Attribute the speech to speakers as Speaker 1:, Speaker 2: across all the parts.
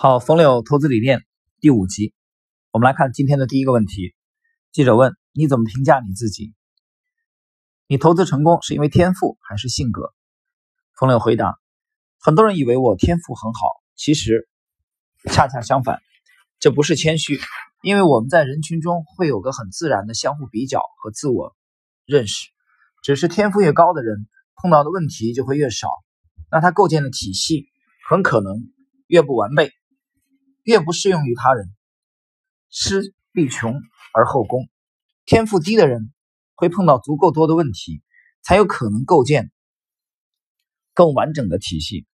Speaker 1: 好，冯柳投资理念第五集，我们来看今天的第一个问题。记者问：你怎么评价你自己？你投资成功是因为天赋还是性格？冯柳回答：很多人以为我天赋很好，其实恰恰相反。这不是谦虚，因为我们在人群中会有个很自然的相互比较和自我认识。只是天赋越高的人，碰到的问题就会越少，那他构建的体系很可能越不完备。越不适用于他人，施必穷而后功。天赋低的人会碰到足够多的问题，才有可能构建更完整的体系。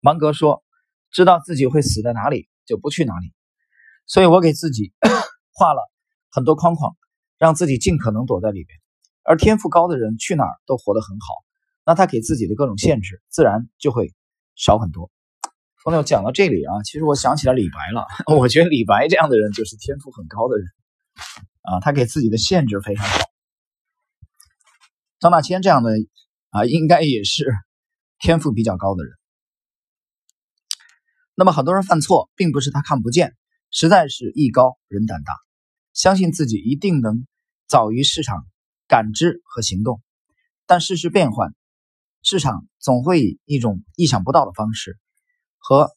Speaker 1: 芒格说：“知道自己会死在哪里，就不去哪里。”所以我给自己 画了很多框框，让自己尽可能躲在里边。而天赋高的人去哪儿都活得很好，那他给自己的各种限制自然就会少很多。朋友讲到这里啊，其实我想起来李白了。我觉得李白这样的人就是天赋很高的人啊，他给自己的限制非常少。张大千这样的啊，应该也是天赋比较高的人。那么很多人犯错，并不是他看不见，实在是艺高人胆大，相信自己一定能早于市场感知和行动。但世事变幻，市场总会以一种意想不到的方式。和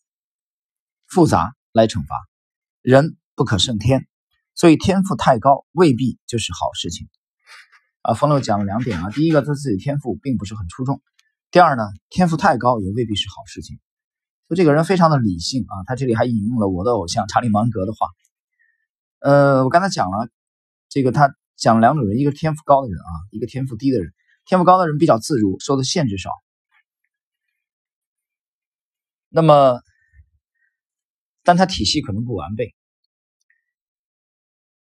Speaker 1: 复杂来惩罚人不可胜天，所以天赋太高未必就是好事情啊。冯柳讲了两点啊，第一个他自己天赋并不是很出众，第二呢，天赋太高也未必是好事情。就这个人非常的理性啊，他这里还引用了我的偶像查理芒格的话。呃，我刚才讲了这个，他讲了两种人，一个天赋高的人啊，一个天赋低的人。天赋高的人比较自如，受的限制少。那么，但他体系可能不完备。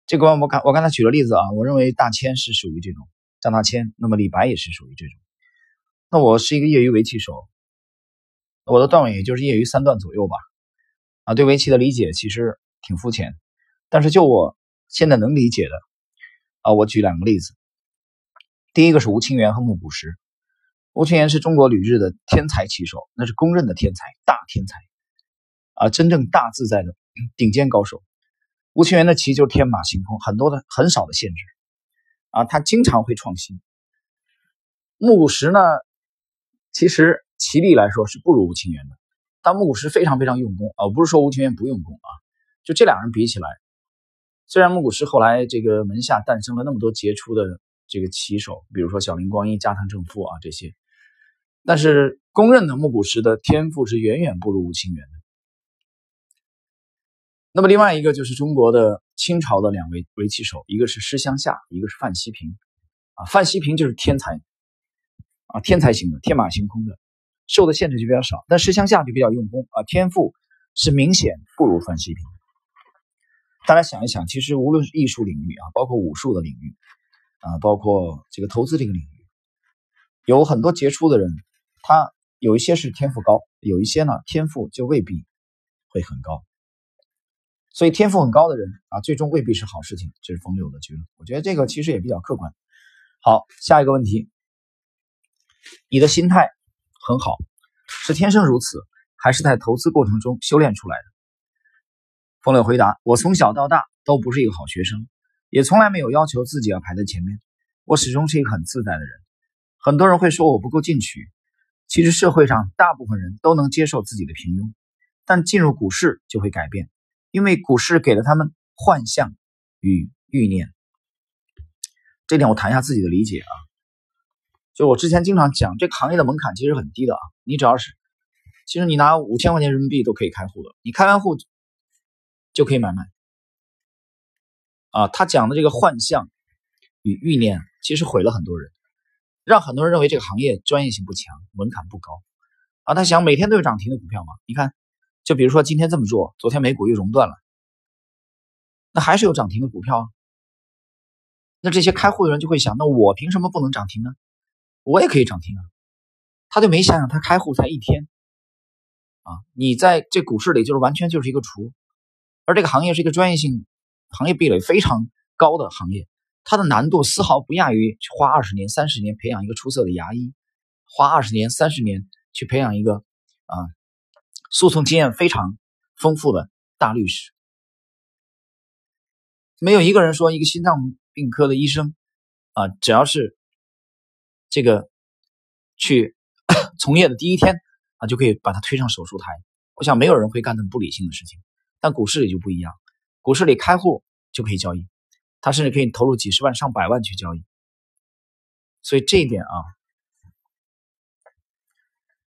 Speaker 1: 这个我刚我刚才举了例子啊，我认为大千是属于这种张大千，那么李白也是属于这种。那我是一个业余围棋手，我的段位也就是业余三段左右吧。啊，对围棋的理解其实挺肤浅，但是就我现在能理解的啊，我举两个例子。第一个是吴清源和木谷实。吴清源是中国旅日的天才棋手，那是公认的天才，大天才啊，真正大自在的顶尖高手。吴清源的棋就是天马行空，很多的很少的限制啊，他经常会创新。木谷实呢，其实棋力来说是不如吴清源的，但木谷实非常非常用功啊，不是说吴清源不用功啊，就这两人比起来，虽然木谷实后来这个门下诞生了那么多杰出的这个棋手，比如说小林光一、加藤正夫啊这些。但是公认的木谷实的天赋是远远不如吴清源的。那么另外一个就是中国的清朝的两位围棋手，一个是施湘夏，一个是范希平。啊，范希平就是天才，啊，天才型的，天马行空的，受的限制就比较少。但施湘夏就比较用功，啊，天赋是明显不如范希平。大家想一想，其实无论是艺术领域啊，包括武术的领域，啊，包括这个投资这个领域，有很多杰出的人。他有一些是天赋高，有一些呢天赋就未必会很高，所以天赋很高的人啊，最终未必是好事情。这是冯柳的结论。我觉得这个其实也比较客观。好，下一个问题，你的心态很好，是天生如此，还是在投资过程中修炼出来的？冯柳回答：我从小到大都不是一个好学生，也从来没有要求自己要排在前面，我始终是一个很自在的人。很多人会说我不够进取。其实社会上大部分人都能接受自己的平庸，但进入股市就会改变，因为股市给了他们幻象与欲念。这点我谈一下自己的理解啊，就我之前经常讲，这个行业的门槛其实很低的啊，你只要是，其实你拿五千块钱人民币都可以开户的，你开完户就可以买卖。啊，他讲的这个幻象与欲念，其实毁了很多人。让很多人认为这个行业专业性不强，门槛不高，啊，他想每天都有涨停的股票吗？你看，就比如说今天这么做，昨天美股又熔断了，那还是有涨停的股票啊。那这些开户的人就会想，那我凭什么不能涨停呢？我也可以涨停啊。他就没想想，他开户才一天，啊，你在这股市里就是完全就是一个雏，而这个行业是一个专业性、行业壁垒非常高的行业。它的难度丝毫不亚于花二十年、三十年培养一个出色的牙医，花二十年、三十年去培养一个啊诉讼经验非常丰富的大律师。没有一个人说一个心脏病科的医生啊，只要是这个去从业的第一天啊，就可以把他推上手术台。我想没有人会干那么不理性的事情。但股市里就不一样，股市里开户就可以交易，他甚至可以投入几十万、上百万去交易。所以这一点啊，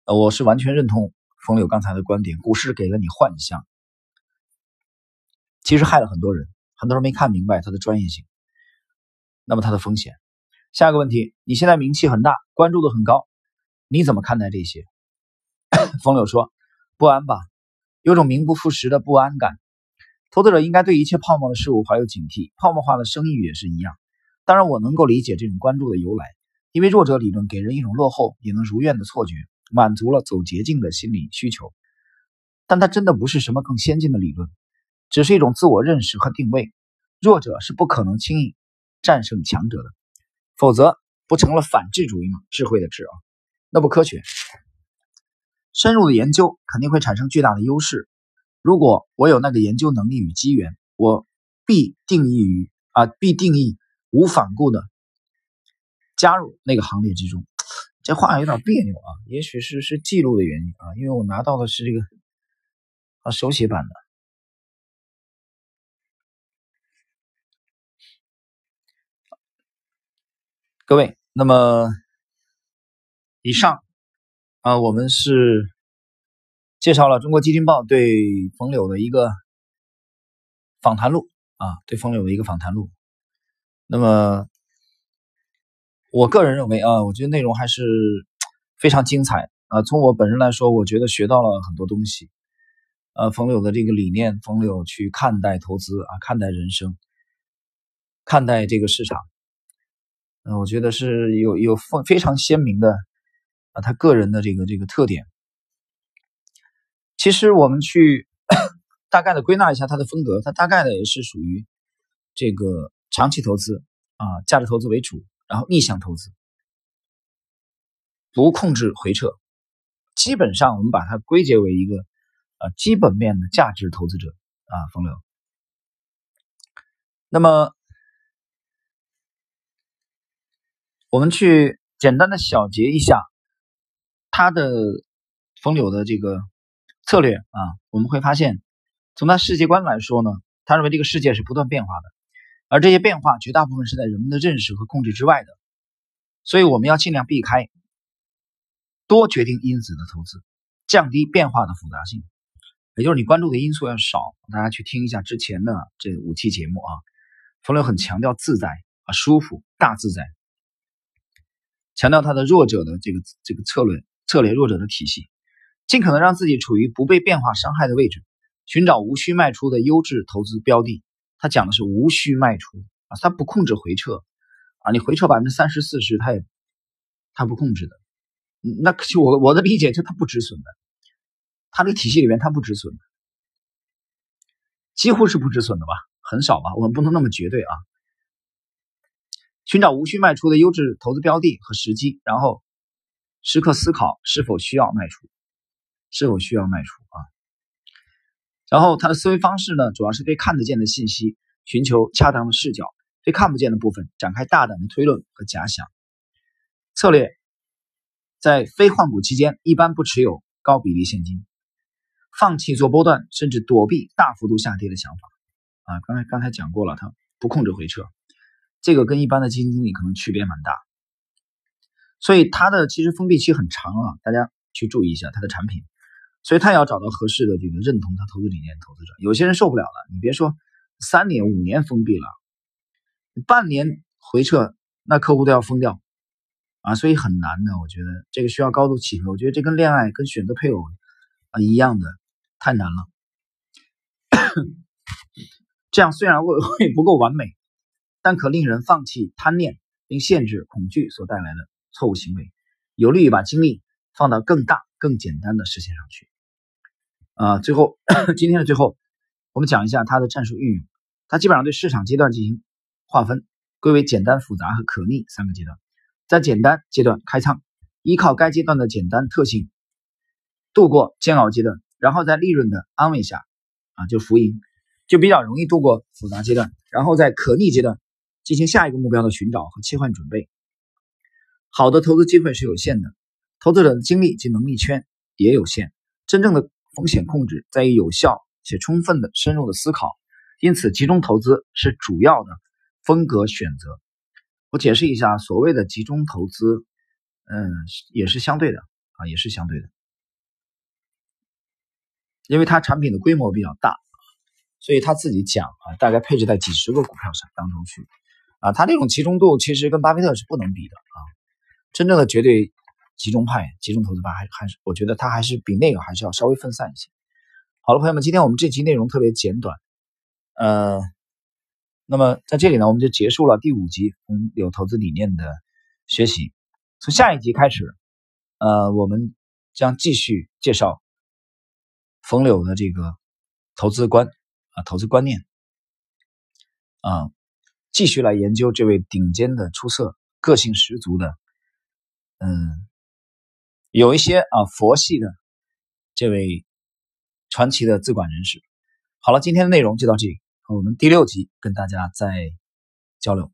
Speaker 1: 呃，我是完全认同冯柳刚才的观点。股市给了你幻象，其实害了很多人，很多人没看明白它的专业性，那么它的风险。下一个问题，你现在名气很大，关注度很高，你怎么看待这些？冯柳说：“不安吧。”有种名不副实的不安感，投资者应该对一切泡沫的事物怀有警惕，泡沫化的声誉也是一样。当然，我能够理解这种关注的由来，因为弱者理论给人一种落后也能如愿的错觉，满足了走捷径的心理需求。但它真的不是什么更先进的理论，只是一种自我认识和定位。弱者是不可能轻易战胜强者的，否则不成了反智主义吗？智慧的智啊，那不科学。深入的研究肯定会产生巨大的优势。如果我有那个研究能力与机缘，我必定义于啊，必定义无反顾的加入那个行列之中。这话有点别扭啊，也许是是记录的原因啊，因为我拿到的是这个啊手写版的。各位，那么以上。啊，我们是介绍了《中国基金报》对冯柳的一个访谈录啊，对冯柳的一个访谈录。那么，我个人认为啊，我觉得内容还是非常精彩啊。从我本人来说，我觉得学到了很多东西。呃，冯柳的这个理念，冯柳去看待投资啊，看待人生，看待这个市场，嗯，我觉得是有有非非常鲜明的。啊，他个人的这个这个特点，其实我们去 大概的归纳一下他的风格，他大概的也是属于这个长期投资啊，价值投资为主，然后逆向投资，不控制回撤，基本上我们把它归结为一个啊基本面的价值投资者啊，风流。那么我们去简单的小结一下。他的风流的这个策略啊，我们会发现，从他世界观来说呢，他认为这个世界是不断变化的，而这些变化绝大部分是在人们的认识和控制之外的，所以我们要尽量避开多决定因子的投资，降低变化的复杂性，也就是你关注的因素要少。大家去听一下之前的这五期节目啊，冯柳很强调自在啊，舒服，大自在，强调他的弱者的这个这个策略。策略弱者的体系，尽可能让自己处于不被变化伤害的位置，寻找无需卖出的优质投资标的。他讲的是无需卖出啊，他不控制回撤啊，你回撤百分之三十四十，他也他不控制的。那就我我的理解，就他不止损的，他这个体系里面他不止损，几乎是不止损的吧，很少吧，我们不能那么绝对啊。寻找无需卖出的优质投资标的和时机，然后。时刻思考是否需要卖出，是否需要卖出啊？然后他的思维方式呢，主要是对看得见的信息寻求恰当的视角，对看不见的部分展开大胆的推论和假想。策略在非换股期间一般不持有高比例现金，放弃做波段，甚至躲避大幅度下跌的想法啊。刚才刚才讲过了，他不控制回撤，这个跟一般的基金经理可能区别蛮大。所以它的其实封闭期很长啊，大家去注意一下它的产品。所以他也要找到合适的这个认同他投资理念的投资者。有些人受不了了，你别说三年五年封闭了，半年回撤那客户都要疯掉啊，所以很难的。我觉得这个需要高度契合。我觉得这跟恋爱跟选择配偶啊一样的，太难了。这样虽然会会 不够完美，但可令人放弃贪念，并限制恐惧所带来的。错误行为，有利于把精力放到更大、更简单的事情上去。啊，最后今天的最后，我们讲一下它的战术运用。它基本上对市场阶段进行划分，归为简单、复杂和可逆三个阶段。在简单阶段开仓，依靠该阶段的简单特性度过煎熬阶段，然后在利润的安慰下啊，就浮盈，就比较容易度过复杂阶段，然后在可逆阶段进行下一个目标的寻找和切换准备。好的投资机会是有限的，投资者的精力及能力圈也有限，真正的风险控制在于有效且充分的深入的思考，因此集中投资是主要的风格选择。我解释一下，所谓的集中投资，嗯，也是相对的啊，也是相对的。因为它产品的规模比较大，所以他自己讲啊，大概配置在几十个股票上当中去，啊，他这种集中度其实跟巴菲特是不能比的啊。真正的绝对集中派、集中投资派，还还是我觉得他还是比那个还是要稍微分散一些。好了，朋友们，今天我们这期内容特别简短，呃，那么在这里呢，我们就结束了第五集风流投资理念的学习。从下一集开始，呃，我们将继续介绍。冯柳的这个投资观啊，投资观念啊，继续来研究这位顶尖的、出色、个性十足的，嗯，有一些啊佛系的这位传奇的资管人士。好了，今天的内容就到这里，我们第六集跟大家再交流。